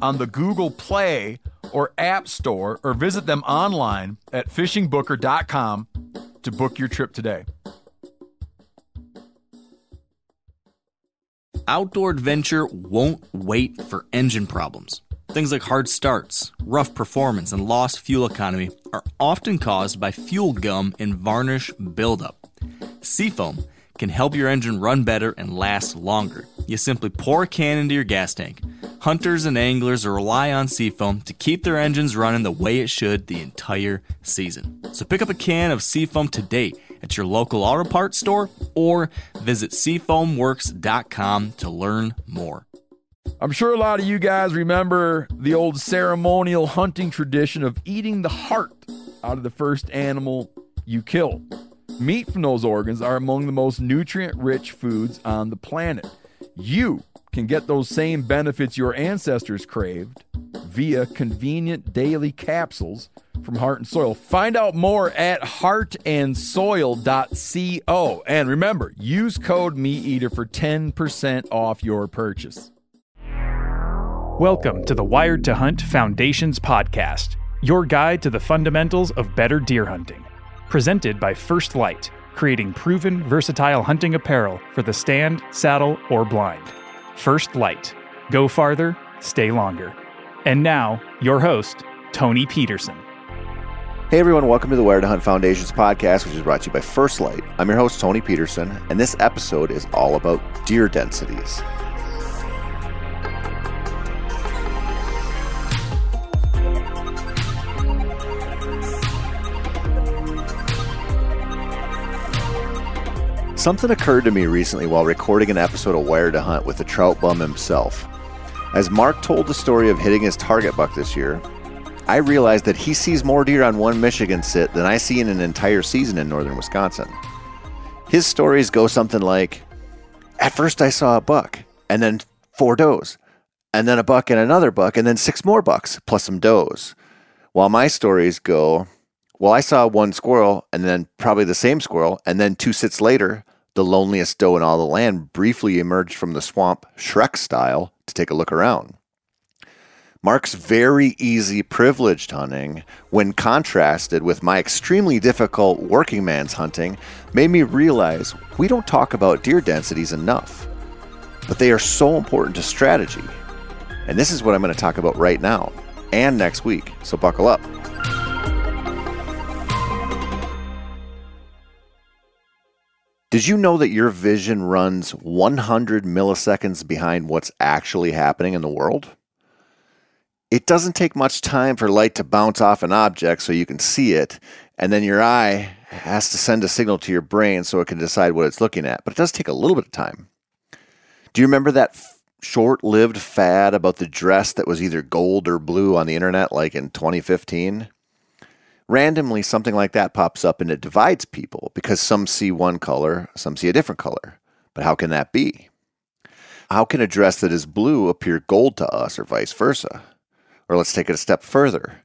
on the Google Play or App Store or visit them online at fishingbooker.com to book your trip today. Outdoor adventure won't wait for engine problems. Things like hard starts, rough performance, and lost fuel economy are often caused by fuel gum and varnish buildup. Seafoam can help your engine run better and last longer. You simply pour a can into your gas tank. Hunters and anglers rely on Seafoam to keep their engines running the way it should the entire season. So pick up a can of Seafoam today at your local auto parts store or visit seafoamworks.com to learn more. I'm sure a lot of you guys remember the old ceremonial hunting tradition of eating the heart out of the first animal you kill. Meat from those organs are among the most nutrient rich foods on the planet. You can get those same benefits your ancestors craved via convenient daily capsules from Heart and Soil. Find out more at heartandsoil.co. And remember, use code MeatEater for 10% off your purchase. Welcome to the Wired to Hunt Foundations podcast, your guide to the fundamentals of better deer hunting. Presented by First Light, creating proven, versatile hunting apparel for the stand, saddle, or blind. First Light. Go farther, stay longer. And now, your host, Tony Peterson. Hey everyone, welcome to the Wired to Hunt Foundations podcast, which is brought to you by First Light. I'm your host, Tony Peterson, and this episode is all about deer densities. Something occurred to me recently while recording an episode of Wired to Hunt with the trout bum himself. As Mark told the story of hitting his target buck this year, I realized that he sees more deer on one Michigan sit than I see in an entire season in northern Wisconsin. His stories go something like At first, I saw a buck, and then four does, and then a buck and another buck, and then six more bucks, plus some does. While my stories go, Well, I saw one squirrel, and then probably the same squirrel, and then two sits later, the loneliest doe in all the land briefly emerged from the swamp, Shrek style, to take a look around. Mark's very easy privileged hunting, when contrasted with my extremely difficult working man's hunting, made me realize we don't talk about deer densities enough. But they are so important to strategy. And this is what I'm going to talk about right now and next week, so buckle up. Did you know that your vision runs 100 milliseconds behind what's actually happening in the world? It doesn't take much time for light to bounce off an object so you can see it, and then your eye has to send a signal to your brain so it can decide what it's looking at. But it does take a little bit of time. Do you remember that f- short lived fad about the dress that was either gold or blue on the internet, like in 2015? Randomly something like that pops up and it divides people because some see one color, some see a different color. But how can that be? How can a dress that is blue appear gold to us or vice versa? Or let's take it a step further.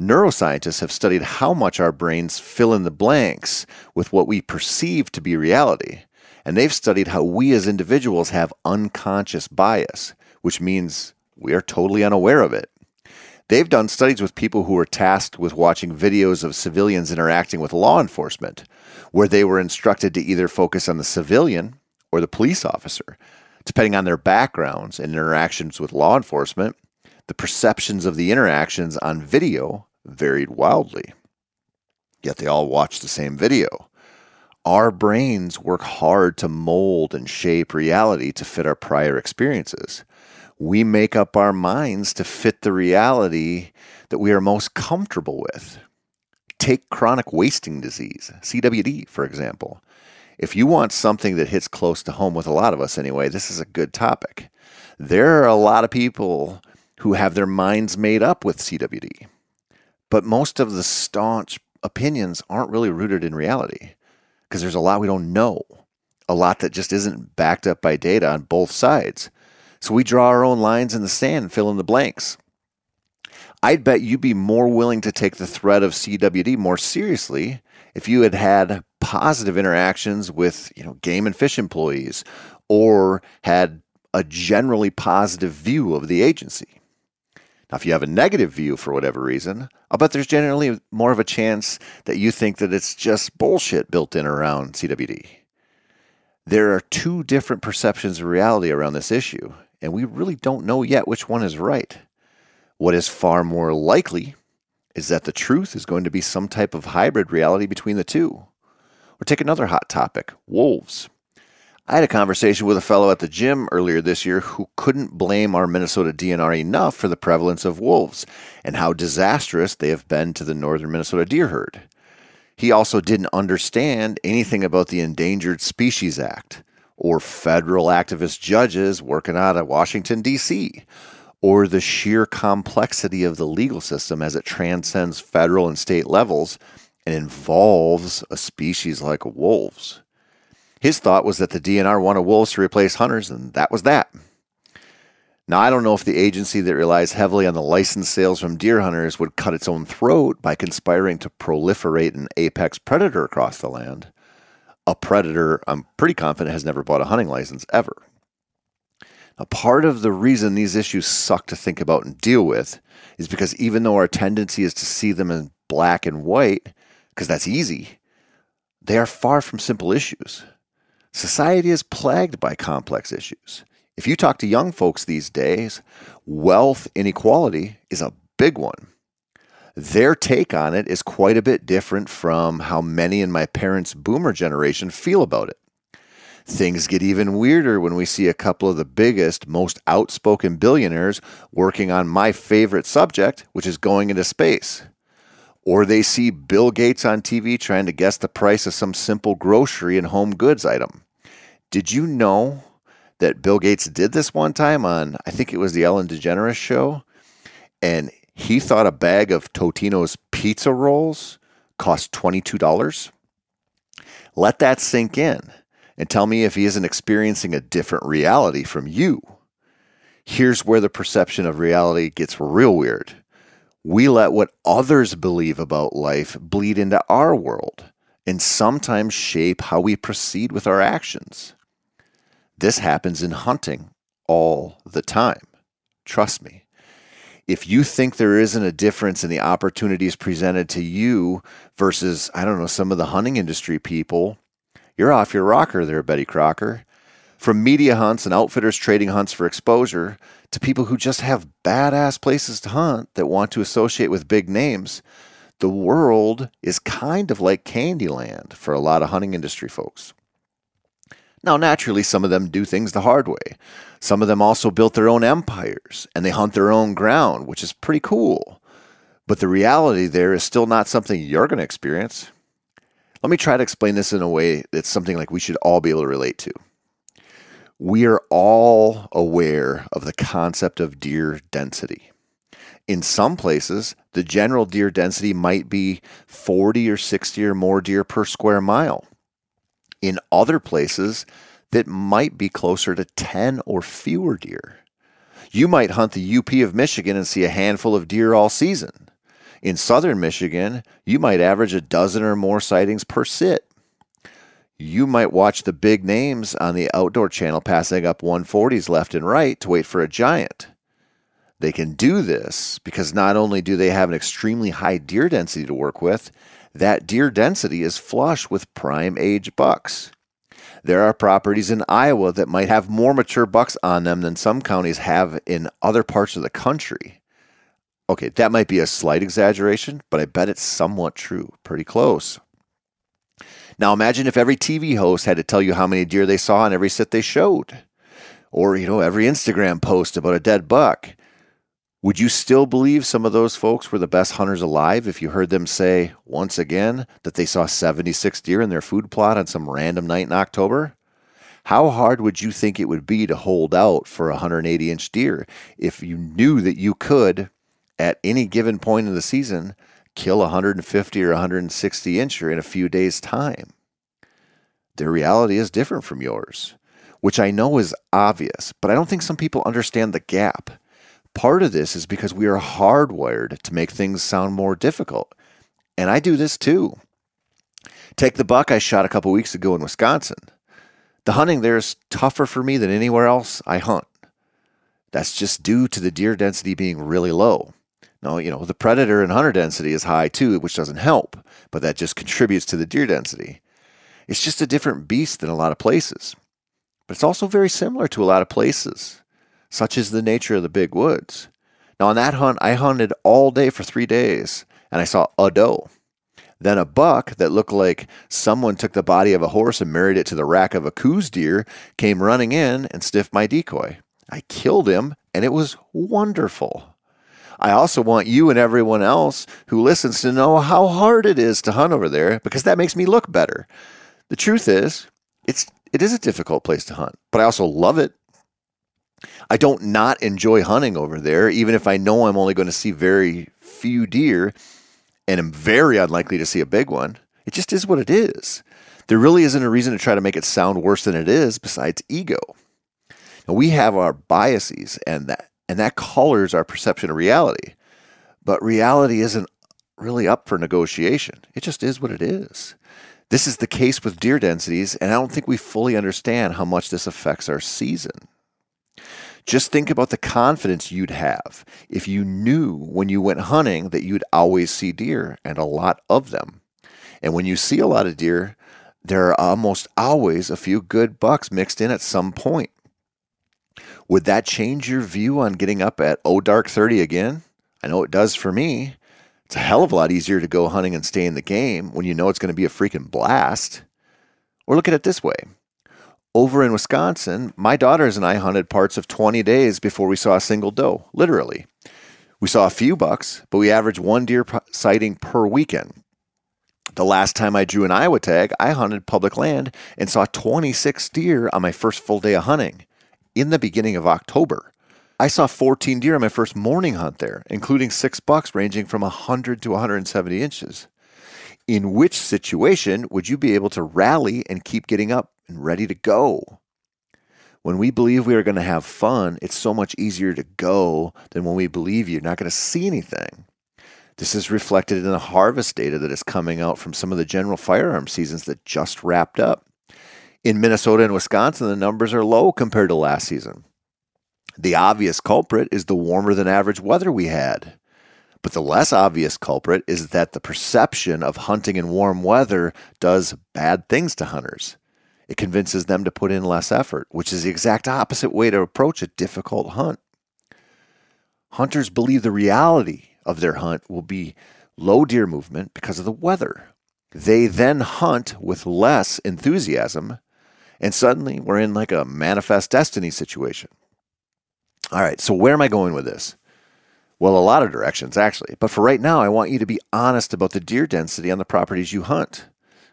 Neuroscientists have studied how much our brains fill in the blanks with what we perceive to be reality. And they've studied how we as individuals have unconscious bias, which means we are totally unaware of it. They've done studies with people who were tasked with watching videos of civilians interacting with law enforcement, where they were instructed to either focus on the civilian or the police officer. Depending on their backgrounds and interactions with law enforcement, the perceptions of the interactions on video varied wildly. Yet they all watched the same video. Our brains work hard to mold and shape reality to fit our prior experiences we make up our minds to fit the reality that we are most comfortable with. Take chronic wasting disease, CWD, for example. If you want something that hits close to home with a lot of us anyway, this is a good topic. There are a lot of people who have their minds made up with CWD. But most of the staunch opinions aren't really rooted in reality because there's a lot we don't know, a lot that just isn't backed up by data on both sides. So we draw our own lines in the sand and fill in the blanks. I'd bet you'd be more willing to take the threat of CWD more seriously if you had had positive interactions with, you know, game and fish employees or had a generally positive view of the agency. Now, if you have a negative view for whatever reason, I'll bet there's generally more of a chance that you think that it's just bullshit built in around CWD. There are two different perceptions of reality around this issue, and we really don't know yet which one is right. What is far more likely is that the truth is going to be some type of hybrid reality between the two. Or take another hot topic wolves. I had a conversation with a fellow at the gym earlier this year who couldn't blame our Minnesota DNR enough for the prevalence of wolves and how disastrous they have been to the northern Minnesota deer herd. He also didn't understand anything about the Endangered Species Act or federal activist judges working out of Washington, D.C., or the sheer complexity of the legal system as it transcends federal and state levels and involves a species like wolves. His thought was that the DNR wanted wolves to replace hunters, and that was that. Now, I don't know if the agency that relies heavily on the license sales from deer hunters would cut its own throat by conspiring to proliferate an apex predator across the land. A predator, I'm pretty confident, has never bought a hunting license ever. Now, part of the reason these issues suck to think about and deal with is because even though our tendency is to see them in black and white, because that's easy, they are far from simple issues. Society is plagued by complex issues. If you talk to young folks these days, wealth inequality is a big one. Their take on it is quite a bit different from how many in my parents' boomer generation feel about it. Things get even weirder when we see a couple of the biggest, most outspoken billionaires working on my favorite subject, which is going into space. Or they see Bill Gates on TV trying to guess the price of some simple grocery and home goods item. Did you know that Bill Gates did this one time on, I think it was the Ellen DeGeneres show? And he thought a bag of Totino's pizza rolls cost $22. Let that sink in and tell me if he isn't experiencing a different reality from you. Here's where the perception of reality gets real weird we let what others believe about life bleed into our world and sometimes shape how we proceed with our actions. This happens in hunting all the time. Trust me. If you think there isn't a difference in the opportunities presented to you versus, I don't know, some of the hunting industry people, you're off your rocker there, Betty Crocker. From media hunts and outfitters trading hunts for exposure to people who just have badass places to hunt that want to associate with big names, the world is kind of like Candyland for a lot of hunting industry folks. Now, naturally, some of them do things the hard way. Some of them also built their own empires and they hunt their own ground, which is pretty cool. But the reality there is still not something you're going to experience. Let me try to explain this in a way that's something like we should all be able to relate to we are all aware of the concept of deer density. In some places, the general deer density might be 40 or 60 or more deer per square mile. In other places, that might be closer to 10 or fewer deer. You might hunt the UP of Michigan and see a handful of deer all season. In southern Michigan, you might average a dozen or more sightings per sit you might watch the big names on the outdoor channel passing up 140s left and right to wait for a giant. They can do this because not only do they have an extremely high deer density to work with, that deer density is flush with prime age bucks. There are properties in Iowa that might have more mature bucks on them than some counties have in other parts of the country. Okay, that might be a slight exaggeration, but I bet it's somewhat true. Pretty close. Now imagine if every TV host had to tell you how many deer they saw on every sit they showed. Or, you know, every Instagram post about a dead buck. Would you still believe some of those folks were the best hunters alive if you heard them say, once again, that they saw 76 deer in their food plot on some random night in October? How hard would you think it would be to hold out for a 180 inch deer if you knew that you could, at any given point in the season, kill a 150 or 160 incher in a few days' time? Their reality is different from yours, which I know is obvious, but I don't think some people understand the gap. Part of this is because we are hardwired to make things sound more difficult. And I do this too. Take the buck I shot a couple weeks ago in Wisconsin. The hunting there is tougher for me than anywhere else I hunt. That's just due to the deer density being really low. Now, you know, the predator and hunter density is high too, which doesn't help, but that just contributes to the deer density. It's just a different beast than a lot of places. But it's also very similar to a lot of places. Such is the nature of the big woods. Now, on that hunt, I hunted all day for three days, and I saw a doe. Then a buck that looked like someone took the body of a horse and married it to the rack of a Coues deer came running in and sniffed my decoy. I killed him, and it was wonderful. I also want you and everyone else who listens to know how hard it is to hunt over there because that makes me look better. The truth is, it's it is a difficult place to hunt, but I also love it. I don't not enjoy hunting over there, even if I know I'm only going to see very few deer and am very unlikely to see a big one. It just is what it is. There really isn't a reason to try to make it sound worse than it is besides ego. Now, we have our biases and that and that colors our perception of reality. But reality isn't really up for negotiation. It just is what it is. This is the case with deer densities, and I don't think we fully understand how much this affects our season. Just think about the confidence you'd have if you knew when you went hunting that you'd always see deer and a lot of them. And when you see a lot of deer, there are almost always a few good bucks mixed in at some point. Would that change your view on getting up at oh dark 30 again? I know it does for me. It's a hell of a lot easier to go hunting and stay in the game when you know it's going to be a freaking blast. Or look at it this way over in Wisconsin, my daughters and I hunted parts of 20 days before we saw a single doe, literally. We saw a few bucks, but we averaged one deer sighting per weekend. The last time I drew an Iowa tag, I hunted public land and saw 26 deer on my first full day of hunting in the beginning of October. I saw 14 deer on my first morning hunt there, including six bucks ranging from 100 to 170 inches. In which situation would you be able to rally and keep getting up and ready to go. When we believe we are going to have fun, it's so much easier to go than when we believe you're not going to see anything. This is reflected in the harvest data that is coming out from some of the general firearm seasons that just wrapped up. In Minnesota and Wisconsin, the numbers are low compared to last season. The obvious culprit is the warmer than average weather we had. But the less obvious culprit is that the perception of hunting in warm weather does bad things to hunters. It convinces them to put in less effort, which is the exact opposite way to approach a difficult hunt. Hunters believe the reality of their hunt will be low deer movement because of the weather. They then hunt with less enthusiasm, and suddenly we're in like a manifest destiny situation. All right, so where am I going with this? Well, a lot of directions, actually. But for right now, I want you to be honest about the deer density on the properties you hunt.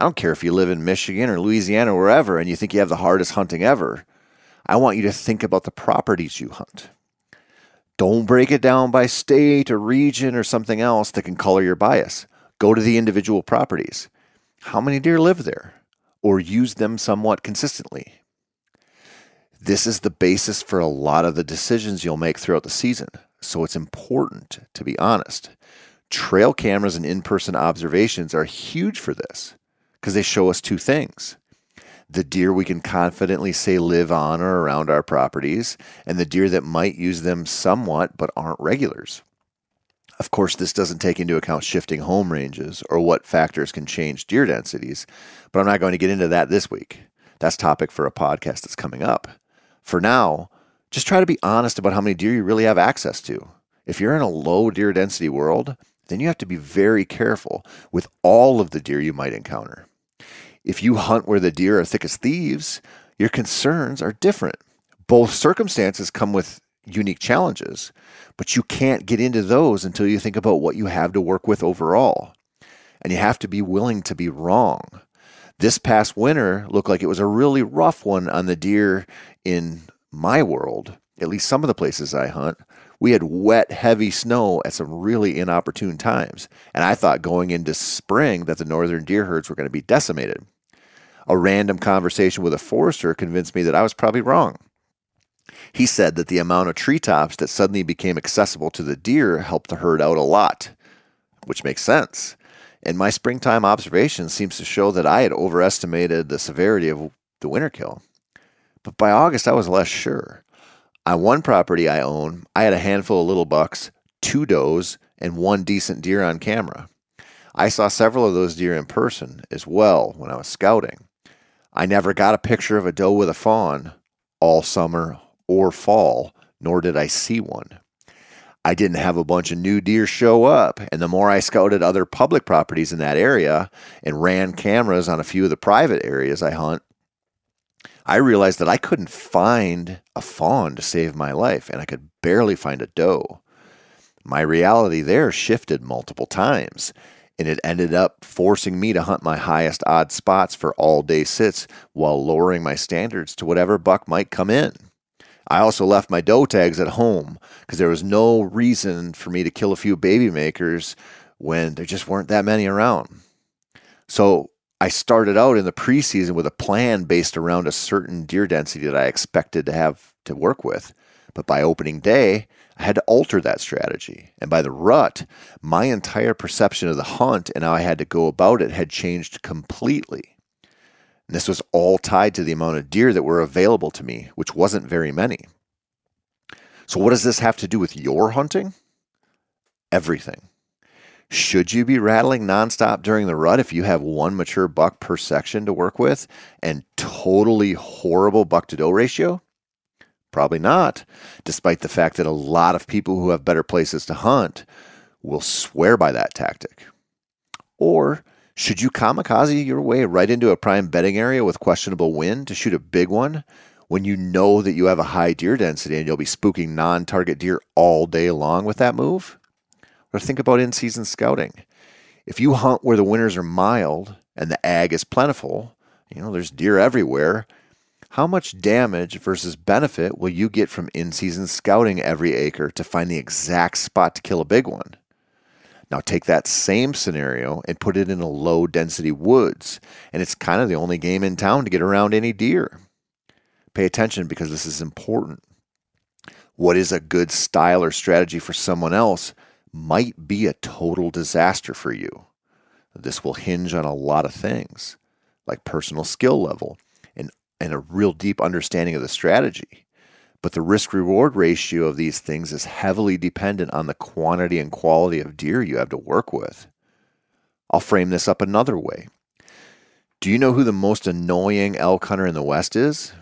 I don't care if you live in Michigan or Louisiana or wherever and you think you have the hardest hunting ever. I want you to think about the properties you hunt. Don't break it down by state or region or something else that can color your bias. Go to the individual properties. How many deer live there? Or use them somewhat consistently? This is the basis for a lot of the decisions you'll make throughout the season, so it's important to be honest. Trail cameras and in person observations are huge for this because they show us two things the deer we can confidently say live on or around our properties, and the deer that might use them somewhat but aren't regulars. Of course, this doesn't take into account shifting home ranges or what factors can change deer densities, but I'm not going to get into that this week. That's topic for a podcast that's coming up. For now, just try to be honest about how many deer you really have access to. If you're in a low deer density world, then you have to be very careful with all of the deer you might encounter. If you hunt where the deer are thick as thieves, your concerns are different. Both circumstances come with unique challenges, but you can't get into those until you think about what you have to work with overall. And you have to be willing to be wrong. This past winter looked like it was a really rough one on the deer in my world, at least some of the places I hunt. We had wet, heavy snow at some really inopportune times, and I thought going into spring that the northern deer herds were going to be decimated. A random conversation with a forester convinced me that I was probably wrong. He said that the amount of treetops that suddenly became accessible to the deer helped the herd out a lot, which makes sense. And my springtime observation seems to show that I had overestimated the severity of the winter kill. But by August, I was less sure. On one property I own, I had a handful of little bucks, two does, and one decent deer on camera. I saw several of those deer in person as well when I was scouting. I never got a picture of a doe with a fawn all summer or fall, nor did I see one. I didn't have a bunch of new deer show up, and the more I scouted other public properties in that area and ran cameras on a few of the private areas I hunt, I realized that I couldn't find a fawn to save my life, and I could barely find a doe. My reality there shifted multiple times, and it ended up forcing me to hunt my highest odd spots for all day sits while lowering my standards to whatever buck might come in. I also left my doe tags at home because there was no reason for me to kill a few baby makers when there just weren't that many around. So I started out in the preseason with a plan based around a certain deer density that I expected to have to work with. But by opening day, I had to alter that strategy. And by the rut, my entire perception of the hunt and how I had to go about it had changed completely. And this was all tied to the amount of deer that were available to me, which wasn't very many. So, what does this have to do with your hunting? Everything. Should you be rattling nonstop during the rut if you have one mature buck per section to work with and totally horrible buck to doe ratio? Probably not, despite the fact that a lot of people who have better places to hunt will swear by that tactic. Or should you kamikaze your way right into a prime bedding area with questionable wind to shoot a big one when you know that you have a high deer density and you'll be spooking non target deer all day long with that move? Or think about in season scouting. If you hunt where the winters are mild and the ag is plentiful, you know, there's deer everywhere. How much damage versus benefit will you get from in season scouting every acre to find the exact spot to kill a big one? Now take that same scenario and put it in a low density woods, and it's kind of the only game in town to get around any deer. Pay attention because this is important. What is a good style or strategy for someone else might be a total disaster for you. This will hinge on a lot of things, like personal skill level and, and a real deep understanding of the strategy. But the risk reward ratio of these things is heavily dependent on the quantity and quality of deer you have to work with. I'll frame this up another way. Do you know who the most annoying elk hunter in the West is?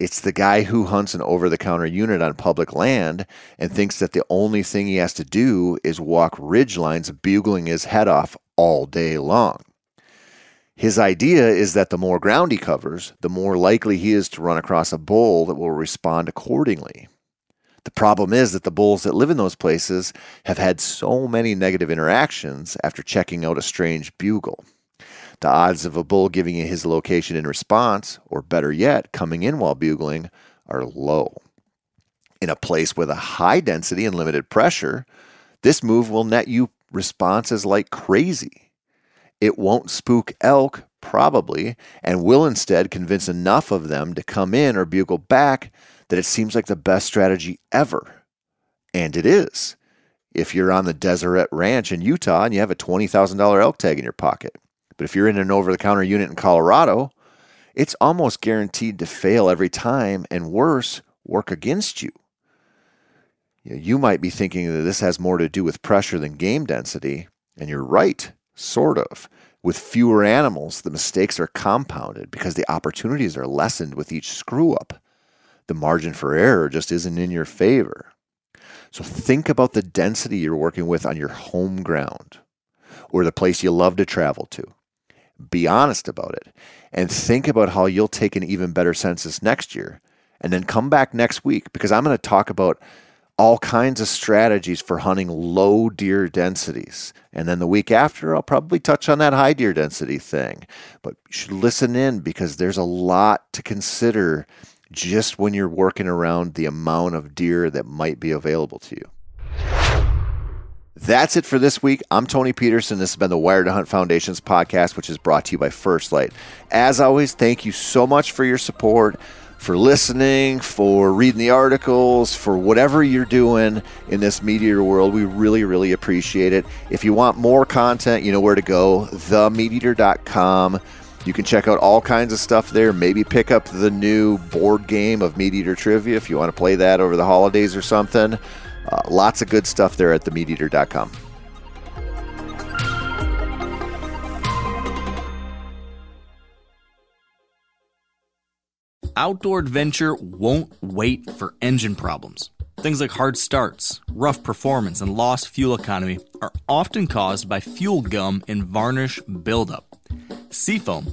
It's the guy who hunts an over the counter unit on public land and thinks that the only thing he has to do is walk ridge lines bugling his head off all day long. His idea is that the more ground he covers, the more likely he is to run across a bull that will respond accordingly. The problem is that the bulls that live in those places have had so many negative interactions after checking out a strange bugle. The odds of a bull giving you his location in response, or better yet, coming in while bugling, are low. In a place with a high density and limited pressure, this move will net you responses like crazy. It won't spook elk, probably, and will instead convince enough of them to come in or bugle back that it seems like the best strategy ever. And it is. If you're on the Deseret Ranch in Utah and you have a $20,000 elk tag in your pocket. But if you're in an over the counter unit in Colorado, it's almost guaranteed to fail every time and worse, work against you. You might be thinking that this has more to do with pressure than game density, and you're right. Sort of. With fewer animals, the mistakes are compounded because the opportunities are lessened with each screw up. The margin for error just isn't in your favor. So think about the density you're working with on your home ground or the place you love to travel to. Be honest about it and think about how you'll take an even better census next year. And then come back next week because I'm going to talk about all kinds of strategies for hunting low deer densities. And then the week after, I'll probably touch on that high deer density thing. But you should listen in because there's a lot to consider just when you're working around the amount of deer that might be available to you. That's it for this week. I'm Tony Peterson. This has been the Wired to Hunt Foundations podcast, which is brought to you by First Light. As always, thank you so much for your support for listening, for reading the articles, for whatever you're doing in this MeatEater world. We really, really appreciate it. If you want more content, you know where to go themeateater.com. You can check out all kinds of stuff there. Maybe pick up the new board game of MeatEater Trivia if you want to play that over the holidays or something. Uh, lots of good stuff there at themeateater.com. Outdoor adventure won't wait for engine problems. Things like hard starts, rough performance, and lost fuel economy are often caused by fuel gum and varnish buildup. Seafoam